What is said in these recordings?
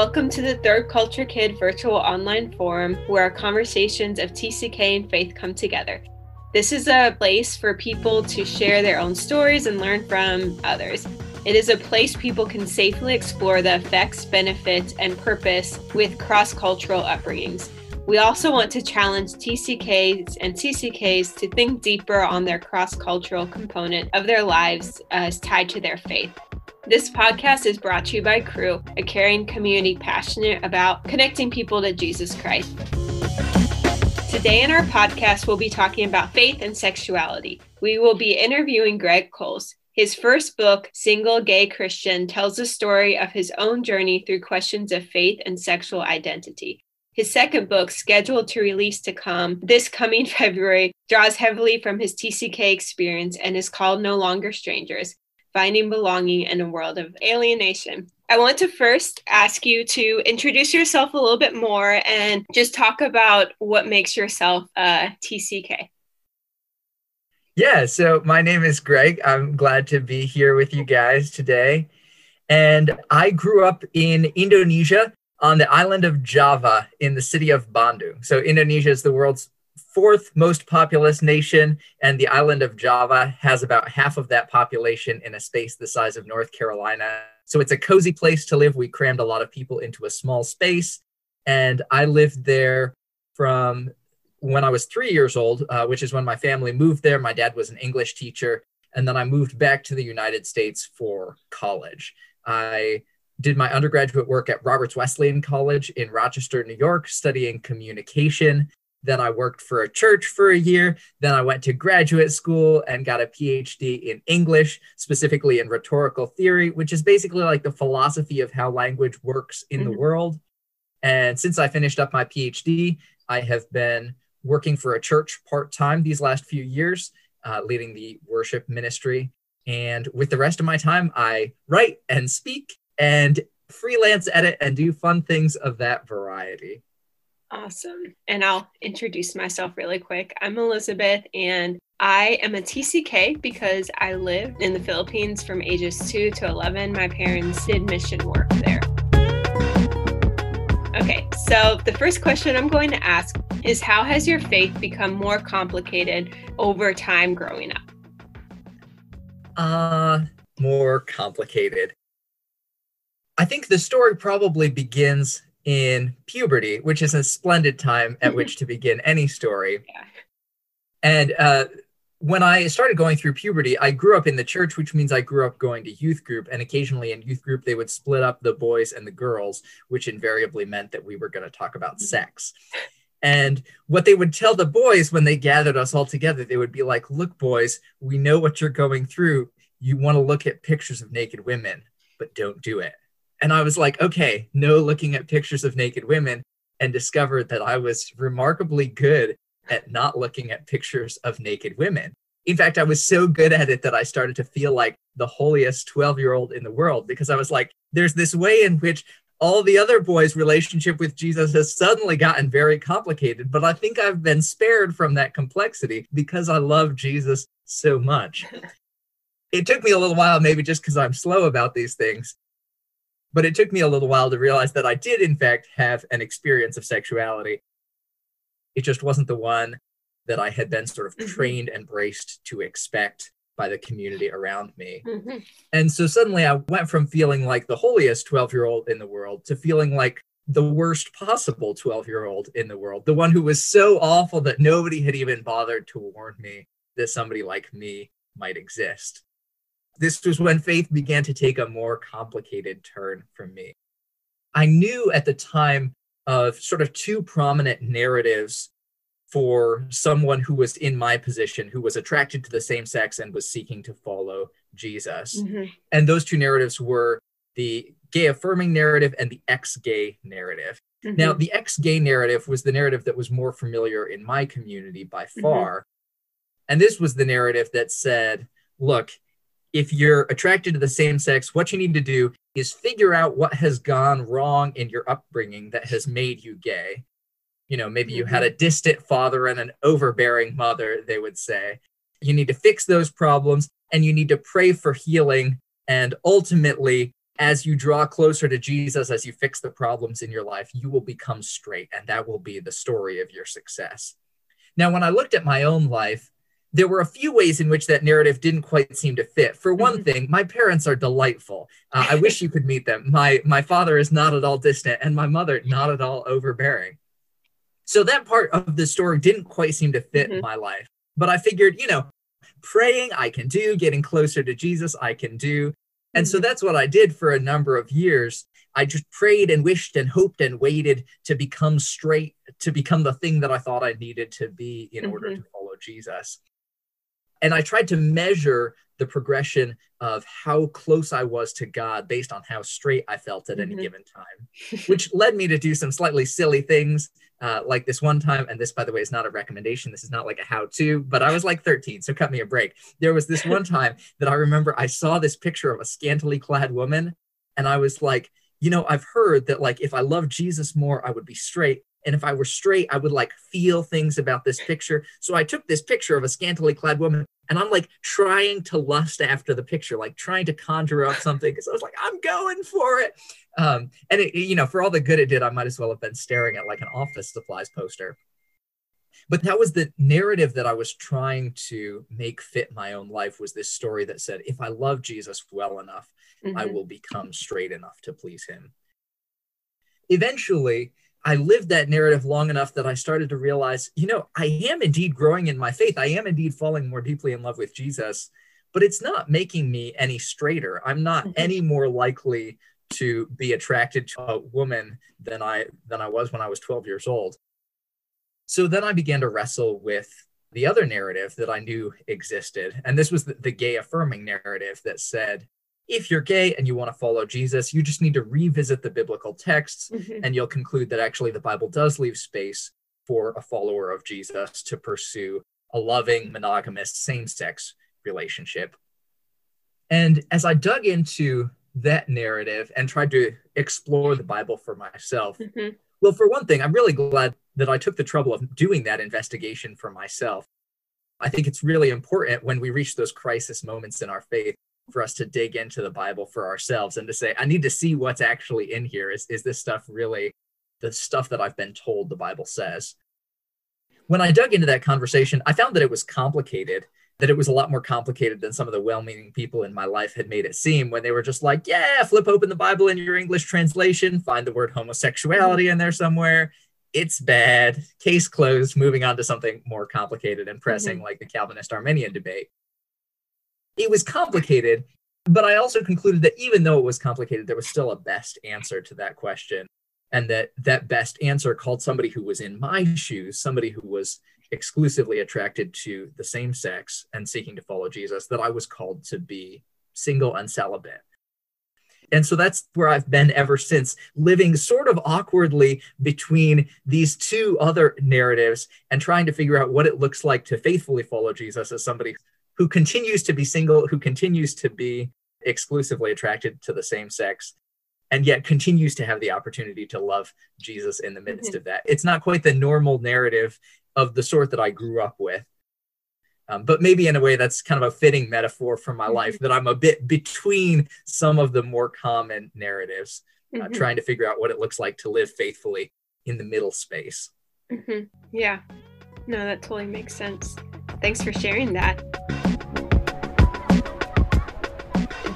Welcome to the Third Culture Kid virtual online forum where our conversations of TCK and faith come together. This is a place for people to share their own stories and learn from others. It is a place people can safely explore the effects, benefits, and purpose with cross cultural upbringings. We also want to challenge TCKs and TCKs to think deeper on their cross cultural component of their lives uh, as tied to their faith. This podcast is brought to you by Cru, a caring community passionate about connecting people to Jesus Christ. Today in our podcast, we'll be talking about faith and sexuality. We will be interviewing Greg Coles. His first book, Single Gay Christian, tells the story of his own journey through questions of faith and sexual identity. His second book, scheduled to release to come this coming February, draws heavily from his TCK experience and is called No Longer Strangers finding belonging in a world of alienation. I want to first ask you to introduce yourself a little bit more and just talk about what makes yourself uh, a TCK. Yeah, so my name is Greg. I'm glad to be here with you guys today. And I grew up in Indonesia on the island of Java in the city of Bandung. So, Indonesia is the world's fourth most populous nation, and the island of Java has about half of that population in a space the size of North Carolina. So it's a cozy place to live. We crammed a lot of people into a small space, and I lived there from when I was three years old, uh, which is when my family moved there. My dad was an English teacher, and then I moved back to the United States for college. I did my undergraduate work at Roberts Wesleyan College in Rochester, New York, studying communication. Then I worked for a church for a year. Then I went to graduate school and got a PhD in English, specifically in rhetorical theory, which is basically like the philosophy of how language works in mm-hmm. the world. And since I finished up my PhD, I have been working for a church part time these last few years, uh, leading the worship ministry. And with the rest of my time, I write and speak and freelance edit and do fun things of that variety. Awesome. And I'll introduce myself really quick. I'm Elizabeth, and I am a TCK because I lived in the Philippines from ages 2 to 11. My parents did mission work there. Okay, so the first question I'm going to ask is How has your faith become more complicated over time growing up? Uh, more complicated. I think the story probably begins in puberty, which is a splendid time at which to begin any story. Yeah. And uh, when I started going through puberty, I grew up in the church, which means I grew up going to youth group. And occasionally in youth group, they would split up the boys and the girls, which invariably meant that we were going to talk about mm-hmm. sex. And what they would tell the boys when they gathered us all together, they would be like, Look, boys, we know what you're going through. You want to look at pictures of naked women, but don't do it. And I was like, okay, no looking at pictures of naked women, and discovered that I was remarkably good at not looking at pictures of naked women. In fact, I was so good at it that I started to feel like the holiest 12 year old in the world because I was like, there's this way in which all the other boys' relationship with Jesus has suddenly gotten very complicated, but I think I've been spared from that complexity because I love Jesus so much. it took me a little while, maybe just because I'm slow about these things, but it took me a little while to realize that I did, in fact, have an experience of sexuality. It just wasn't the one that I had been sort of mm-hmm. trained and braced to expect by the community around me. Mm-hmm. And so suddenly I went from feeling like the holiest 12 year old in the world to feeling like the worst possible 12 year old in the world, the one who was so awful that nobody had even bothered to warn me that somebody like me might exist this was when faith began to take a more complicated turn for me. I knew at the time of sort of two prominent narratives for someone who was in my position, who was attracted to the same sex and was seeking to follow Jesus. Mm-hmm. And those two narratives were the gay affirming narrative and the ex gay narrative. Mm-hmm. Now, the ex gay narrative was the narrative that was more familiar in my community by mm-hmm. far. Mm-hmm. And this was the narrative that said, look, if you're attracted to the same sex, what you need to do is figure out what has gone wrong in your upbringing that has made you gay. You know, maybe you had mm-hmm. a distant father and an overbearing mother, they would say. You need to fix those problems and you need to pray for healing. And ultimately, as you draw closer to Jesus, as you fix the problems in your life, you will become straight, and that will be the story of your success. Now, when I looked at my own life, there were a few ways in which that narrative didn't quite seem to fit. For one mm-hmm. thing, my parents are delightful. Uh, I wish you could meet them. My my father is not at all distant, and my mother not at all overbearing. So that part of the story didn't quite seem to fit mm-hmm. my life. But I figured, you know, praying I can do, getting closer to Jesus I can do. And so mm-hmm. that's what I did for a number of years. I just prayed and wished and hoped and waited to become straight, to become the thing that I thought I needed to be in mm-hmm. order to follow Jesus. And I tried to measure the progression of how close I was to God based on how straight I felt at any mm-hmm. given time, which led me to do some slightly silly things. Uh, like this one time, and this, by the way, is not a recommendation. This is not like a how to, but I was like 13, so cut me a break. There was this one time that I remember I saw this picture of a scantily clad woman, and I was like, you know, I've heard that like if I love Jesus more, I would be straight. And if I were straight, I would like feel things about this picture. So I took this picture of a scantily clad woman and I'm like trying to lust after the picture, like trying to conjure up something. Cause I was like, I'm going for it. Um, and it, you know, for all the good it did, I might as well have been staring at like an office supplies poster. But that was the narrative that I was trying to make fit my own life was this story that said, if I love Jesus well enough, mm-hmm. I will become straight enough to please him. Eventually, I lived that narrative long enough that I started to realize, you know, I am indeed growing in my faith. I am indeed falling more deeply in love with Jesus, but it's not making me any straighter. I'm not mm-hmm. any more likely to be attracted to a woman than I than I was when I was 12 years old. So then I began to wrestle with the other narrative that I knew existed. And this was the, the gay affirming narrative that said, if you're gay and you want to follow Jesus, you just need to revisit the biblical texts mm-hmm. and you'll conclude that actually the Bible does leave space for a follower of Jesus to pursue a loving, monogamous, same sex relationship. And as I dug into that narrative and tried to explore the Bible for myself, mm-hmm. well, for one thing, I'm really glad that I took the trouble of doing that investigation for myself. I think it's really important when we reach those crisis moments in our faith for us to dig into the Bible for ourselves and to say, I need to see what's actually in here. Is, is this stuff really the stuff that I've been told the Bible says? When I dug into that conversation, I found that it was complicated, that it was a lot more complicated than some of the well meaning people in my life had made it seem when they were just like, yeah, flip open the Bible in your English translation, find the word homosexuality in there somewhere. It's bad. Case closed. Moving on to something more complicated and pressing, mm-hmm. like the Calvinist Arminian debate it was complicated, but I also concluded that even though it was complicated, there was still a best answer to that question. And that that best answer called somebody who was in my shoes, somebody who was exclusively attracted to the same sex and seeking to follow Jesus, that I was called to be single and celibate. And so that's where I've been ever since, living sort of awkwardly between these two other narratives and trying to figure out what it looks like to faithfully follow Jesus as somebody who continues to be single, who continues to be exclusively attracted to the same sex, and yet continues to have the opportunity to love Jesus in the midst mm-hmm. of that. It's not quite the normal narrative of the sort that I grew up with. Um, but maybe in a way that's kind of a fitting metaphor for my mm-hmm. life that I'm a bit between some of the more common narratives, uh, mm-hmm. trying to figure out what it looks like to live faithfully in the middle space. Mm-hmm. Yeah, no, that totally makes sense. Thanks for sharing that.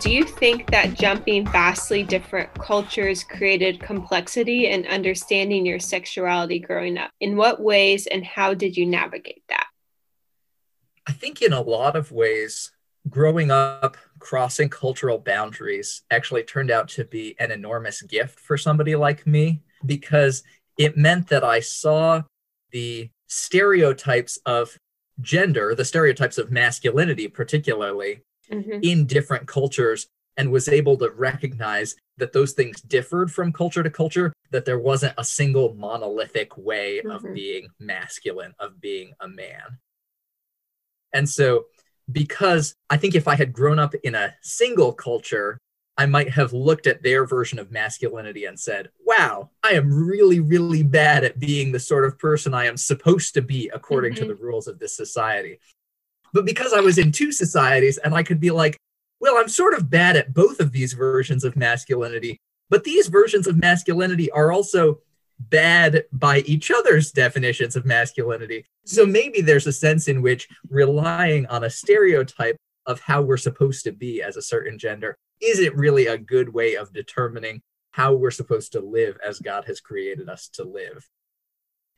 Do you think that jumping vastly different cultures created complexity in understanding your sexuality growing up? In what ways and how did you navigate that? I think in a lot of ways, growing up crossing cultural boundaries actually turned out to be an enormous gift for somebody like me because it meant that I saw the stereotypes of gender, the stereotypes of masculinity, particularly, mm-hmm. in different cultures and was able to recognize that those things differed from culture to culture, that there wasn't a single monolithic way mm-hmm. of being masculine, of being a man. And so, because I think if I had grown up in a single culture, I might have looked at their version of masculinity and said, wow, I am really, really bad at being the sort of person I am supposed to be according mm-hmm. to the rules of this society. But because I was in two societies and I could be like, well, I'm sort of bad at both of these versions of masculinity, but these versions of masculinity are also bad by each other's definitions of masculinity. So maybe there's a sense in which relying on a stereotype of how we're supposed to be as a certain gender isn't really a good way of determining how we're supposed to live as God has created us to live.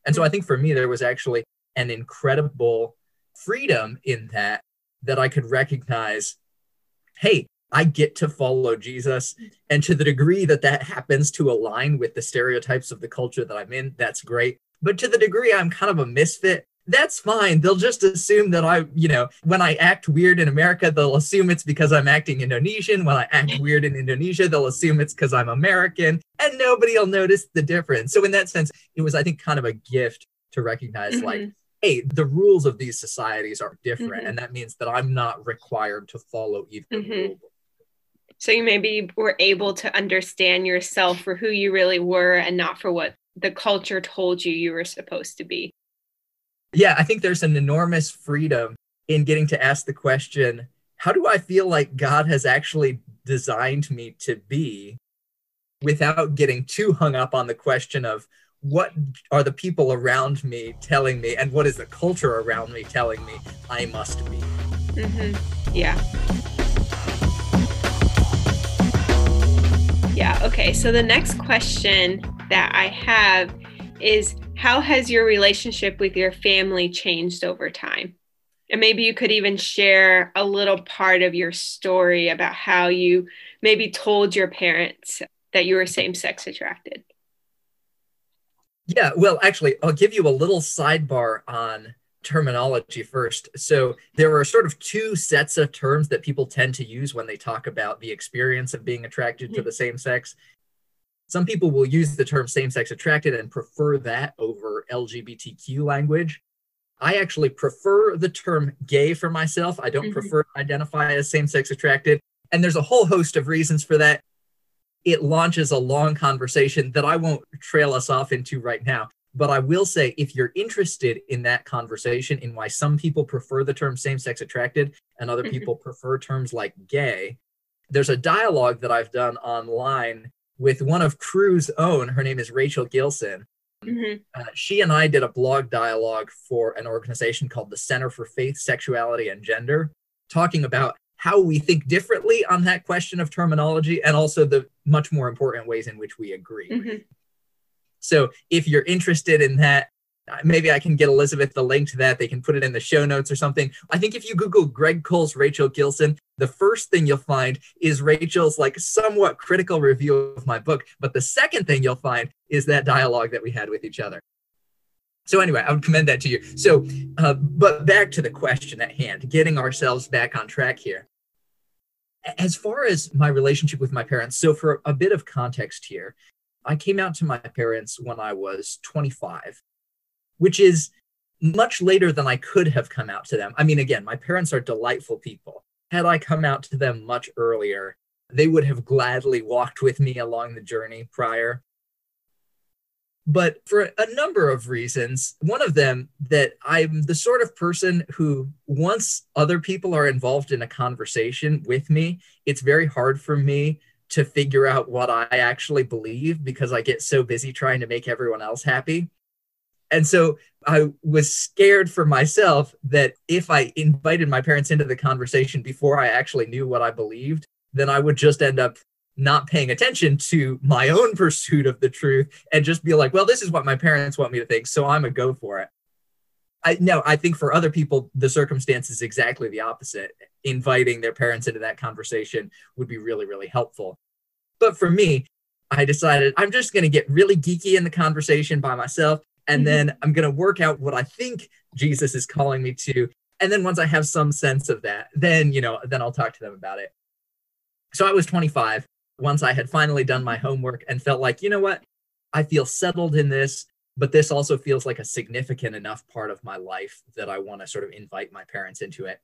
And so I think for me, there was actually an incredible freedom in that, that I could recognize hey, I get to follow Jesus. And to the degree that that happens to align with the stereotypes of the culture that I'm in, that's great. But to the degree I'm kind of a misfit, that's fine. They'll just assume that I, you know, when I act weird in America, they'll assume it's because I'm acting Indonesian. When I act weird in Indonesia, they'll assume it's because I'm American, and nobody will notice the difference. So, in that sense, it was, I think, kind of a gift to recognize mm-hmm. like, hey, the rules of these societies are different. Mm-hmm. And that means that I'm not required to follow either mm-hmm. rule. So you maybe were able to understand yourself for who you really were and not for what the culture told you you were supposed to be yeah, I think there's an enormous freedom in getting to ask the question how do I feel like God has actually designed me to be without getting too hung up on the question of what are the people around me telling me and what is the culture around me telling me I must be? Mm-hmm. Yeah. Yeah. Okay. So the next question that I have is how has your relationship with your family changed over time? And maybe you could even share a little part of your story about how you maybe told your parents that you were same sex attracted. Yeah, well, actually, I'll give you a little sidebar on terminology first. So, there are sort of two sets of terms that people tend to use when they talk about the experience of being attracted mm-hmm. to the same sex. Some people will use the term same sex attracted and prefer that over LGBTQ language. I actually prefer the term gay for myself. I don't mm-hmm. prefer to identify as same sex attracted. And there's a whole host of reasons for that. It launches a long conversation that I won't trail us off into right now. But I will say, if you're interested in that conversation, in why some people prefer the term same sex attracted and other mm-hmm. people prefer terms like gay, there's a dialogue that I've done online with one of Cru's own. Her name is Rachel Gilson. Mm-hmm. Uh, she and I did a blog dialogue for an organization called the Center for Faith, Sexuality, and Gender, talking about how we think differently on that question of terminology and also the much more important ways in which we agree. Mm-hmm. So if you're interested in that, maybe I can get Elizabeth the link to that. They can put it in the show notes or something. I think if you Google Greg Coles Rachel Gilson, the first thing you'll find is Rachel's like somewhat critical review of my book. But the second thing you'll find is that dialogue that we had with each other. So anyway, I would commend that to you. So, uh, but back to the question at hand, getting ourselves back on track here. As far as my relationship with my parents, so for a bit of context here, I came out to my parents when I was 25 which is much later than I could have come out to them. I mean, again, my parents are delightful people. Had I come out to them much earlier, they would have gladly walked with me along the journey prior. But for a number of reasons, one of them that I'm the sort of person who, once other people are involved in a conversation with me, it's very hard for me to figure out what I actually believe because I get so busy trying to make everyone else happy. And so I was scared for myself that if I invited my parents into the conversation before I actually knew what I believed, then I would just end up not paying attention to my own pursuit of the truth and just be like, well, this is what my parents want me to think, so I'm a go for it. I no, I think for other people, the circumstance is exactly the opposite. Inviting their parents into that conversation would be really, really helpful. But for me, I decided I'm just going to get really geeky in the conversation by myself and mm-hmm. then I'm going to work out what I think Jesus is calling me to. And then once I have some sense of that, then, you know, then I'll talk to them about it. So I was 25 once I had finally done my homework and felt like, you know what? I feel settled in this, but this also feels like a significant enough part of my life that I want to sort of invite my parents into it.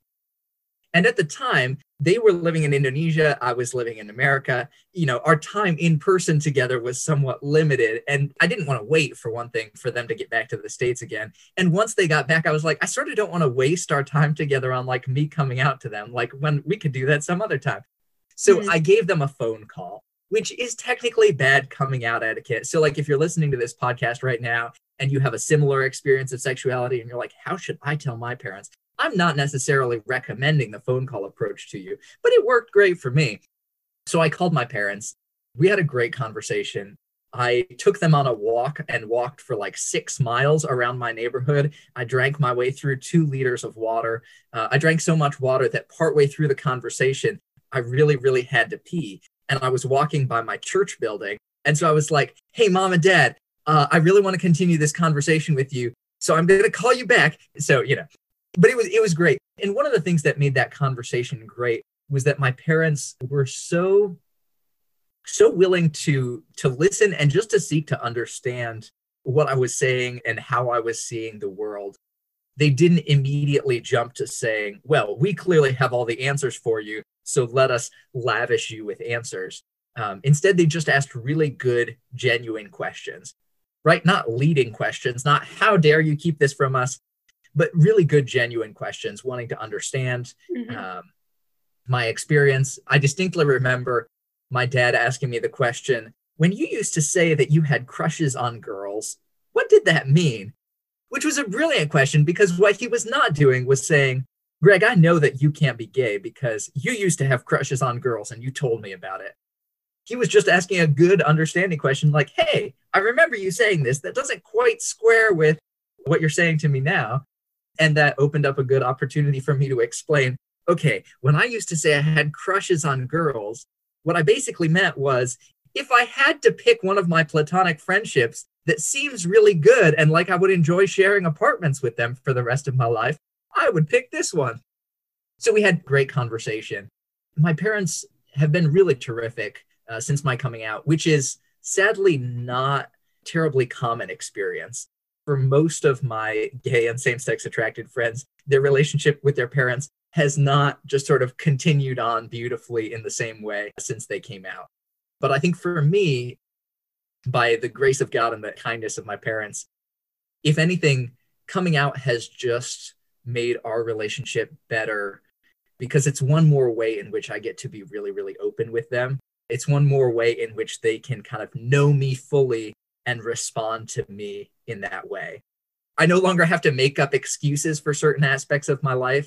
And at the time, they were living in Indonesia. I was living in America. You know, our time in person together was somewhat limited. And I didn't want to wait, for one thing, for them to get back to the States again. And once they got back, I was like, I sort of don't want to waste our time together on like me coming out to them, like when we could do that some other time. So mm-hmm. I gave them a phone call, which is technically bad coming out etiquette. So, like, if you're listening to this podcast right now and you have a similar experience of sexuality and you're like, how should I tell my parents? I'm not necessarily recommending the phone call approach to you, but it worked great for me. So I called my parents. We had a great conversation. I took them on a walk and walked for like six miles around my neighborhood. I drank my way through two liters of water. Uh, I drank so much water that partway through the conversation, I really, really had to pee. And I was walking by my church building. And so I was like, hey, mom and dad, uh, I really want to continue this conversation with you. So I'm going to call you back. So, you know, but it was it was great. And one of the things that made that conversation great was that my parents were so so willing to to listen and just to seek to understand what I was saying and how I was seeing the world. They didn't immediately jump to saying, "Well, we clearly have all the answers for you, so let us lavish you with answers." Um, instead, they just asked really good, genuine questions, right? Not leading questions, not "How dare you keep this from us?" but really good, genuine questions, wanting to understand mm-hmm. um, my experience. I distinctly remember my dad asking me the question when you used to say that you had crushes on girls, what did that mean? Which was a brilliant question because what he was not doing was saying, Greg, I know that you can't be gay because you used to have crushes on girls and you told me about it. He was just asking a good understanding question like, hey, I remember you saying this. That doesn't quite square with what you're saying to me now. And that opened up a good opportunity for me to explain okay, when I used to say I had crushes on girls, what I basically meant was if I had to pick one of my platonic friendships that seems really good and like I would enjoy sharing apartments with them for the rest of my life, I would pick this one. So we had great conversation. My parents have been really terrific uh, since my coming out, which is sadly not terribly common experience for most of my gay and same sex attracted friends, their relationship with their parents has not just sort of continued on beautifully in the same way since they came out. But I think for me, by the grace of God and the kindness of my parents, if anything, coming out has just made our relationship better because it's one more way in which I get to be really, really open with them. It's one more way in which they can kind of know me fully and respond to me in that way. I no longer have to make up excuses for certain aspects of my life.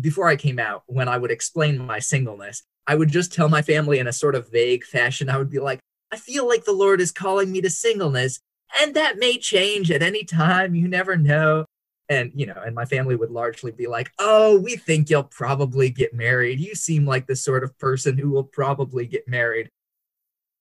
Before I came out, when I would explain my singleness, I would just tell my family in a sort of vague fashion. I would be like, I feel like the Lord is calling me to singleness, and that may change at any time. You never know. And, you know, and my family would largely be like, oh, we think you'll probably get married. You seem like the sort of person who will probably get married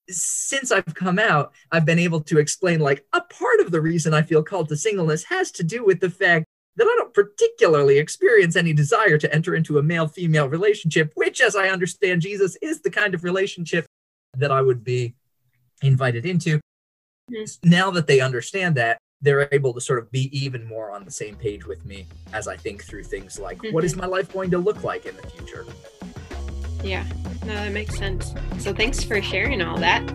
since I've come out, I've been able to explain like a part of the reason I feel called to singleness has to do with the fact that I don't particularly experience any desire to enter into a male female relationship, which, as I understand Jesus, is the kind of relationship that I would be invited into. Mm-hmm. Now that they understand that, they're able to sort of be even more on the same page with me as I think through things like mm-hmm. what is mm-hmm. my life going to look like in the future? Yeah, no, that makes sense. So thanks for sharing all that.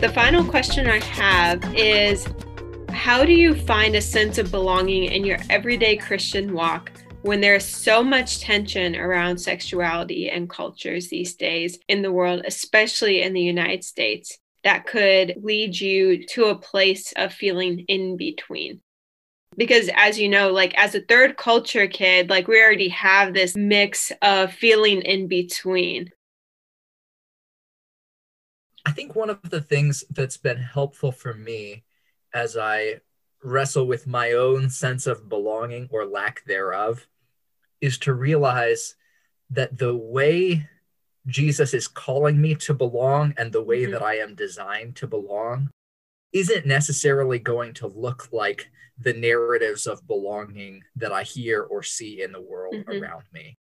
The final question I have is How do you find a sense of belonging in your everyday Christian walk when there's so much tension around sexuality and cultures these days in the world, especially in the United States, that could lead you to a place of feeling in between? because as you know like as a third culture kid like we already have this mix of feeling in between i think one of the things that's been helpful for me as i wrestle with my own sense of belonging or lack thereof is to realize that the way jesus is calling me to belong and the way mm-hmm. that i am designed to belong isn't necessarily going to look like the narratives of belonging that I hear or see in the world mm-hmm. around me.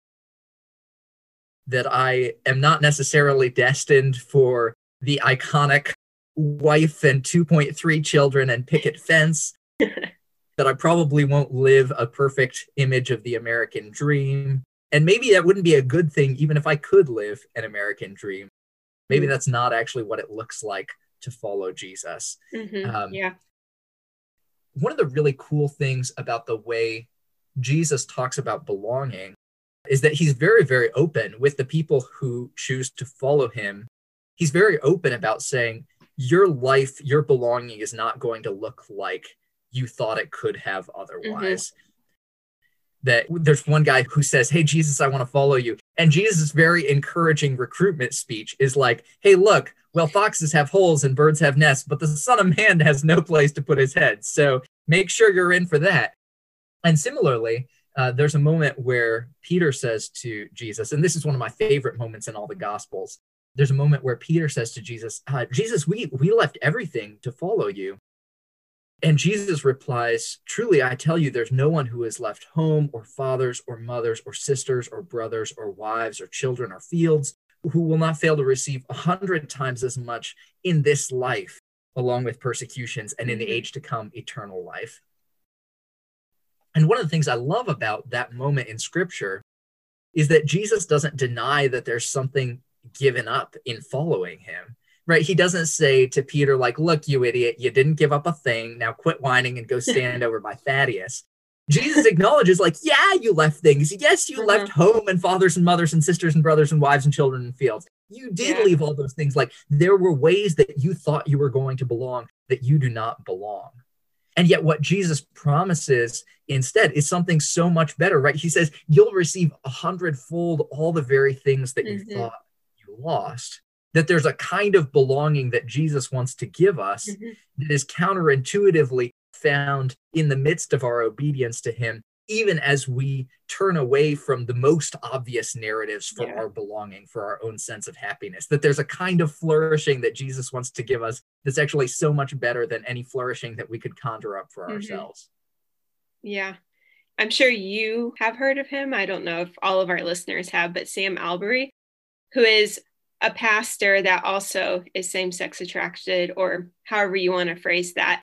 That I am not necessarily destined for the iconic wife and 2.3 children and picket fence. that I probably won't live a perfect image of the American dream. And maybe that wouldn't be a good thing, even if I could live an American dream. Maybe that's not actually what it looks like to follow Jesus. Mm-hmm. Um, yeah. One of the really cool things about the way Jesus talks about belonging is that he's very, very open with the people who choose to follow him. He's very open about saying, Your life, your belonging is not going to look like you thought it could have otherwise. Mm-hmm. That there's one guy who says, Hey, Jesus, I want to follow you. And Jesus' very encouraging recruitment speech is like, Hey, look, well, foxes have holes and birds have nests, but the Son of Man has no place to put his head. So make sure you're in for that. And similarly, uh, there's a moment where Peter says to Jesus, and this is one of my favorite moments in all the Gospels. There's a moment where Peter says to Jesus, uh, Jesus, we, we left everything to follow you. And Jesus replies, Truly, I tell you, there's no one who has left home or fathers or mothers or sisters or brothers or wives or children or fields who will not fail to receive a hundred times as much in this life, along with persecutions, and in the age to come, eternal life. And one of the things I love about that moment in scripture is that Jesus doesn't deny that there's something given up in following him. Right? He doesn't say to Peter, like, look, you idiot, you didn't give up a thing. Now quit whining and go stand over by Thaddeus. Jesus acknowledges, like, yeah, you left things. Yes, you uh-huh. left home and fathers and mothers and sisters and brothers and wives and children and fields. You did yeah. leave all those things. Like, there were ways that you thought you were going to belong that you do not belong. And yet, what Jesus promises instead is something so much better, right? He says, You'll receive a hundredfold all the very things that mm-hmm. you thought you lost. That there's a kind of belonging that Jesus wants to give us mm-hmm. that is counterintuitively found in the midst of our obedience to Him even as we turn away from the most obvious narratives for yeah. our belonging, for our own sense of happiness, that there's a kind of flourishing that Jesus wants to give us that's actually so much better than any flourishing that we could conjure up for mm-hmm. ourselves. Yeah. I'm sure you have heard of him. I don't know if all of our listeners have, but Sam Allberry, who is a pastor that also is same sex attracted, or however you want to phrase that.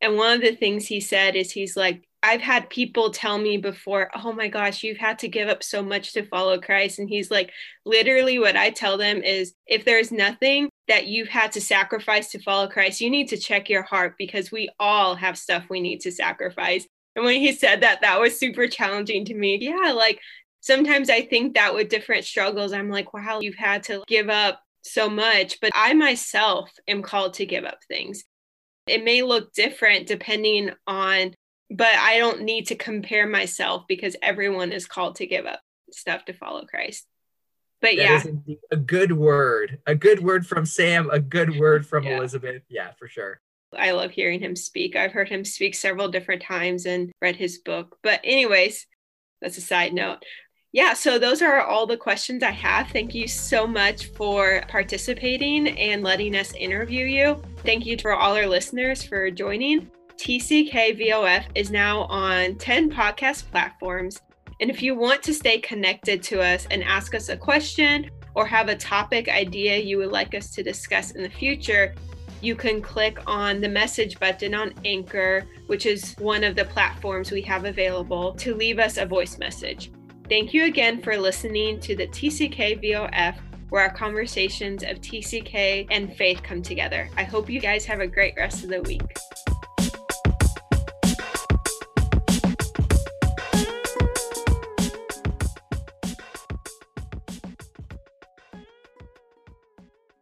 And one of the things he said is he's like, I've had people tell me before, oh my gosh, you've had to give up so much to follow Christ. And he's like, literally, what I tell them is if there's nothing that you've had to sacrifice to follow Christ, you need to check your heart because we all have stuff we need to sacrifice. And when he said that, that was super challenging to me. Yeah, like sometimes I think that with different struggles, I'm like, wow, you've had to give up so much. But I myself am called to give up things. It may look different depending on but I don't need to compare myself because everyone is called to give up stuff to follow Christ. But that yeah, a good word, a good word from Sam, a good word from yeah. Elizabeth. Yeah, for sure. I love hearing him speak. I've heard him speak several different times and read his book. But, anyways, that's a side note. Yeah, so those are all the questions I have. Thank you so much for participating and letting us interview you. Thank you to all our listeners for joining. TCK VOF is now on 10 podcast platforms. And if you want to stay connected to us and ask us a question or have a topic idea you would like us to discuss in the future, you can click on the message button on Anchor, which is one of the platforms we have available, to leave us a voice message. Thank you again for listening to the TCK VOF, where our conversations of TCK and faith come together. I hope you guys have a great rest of the week.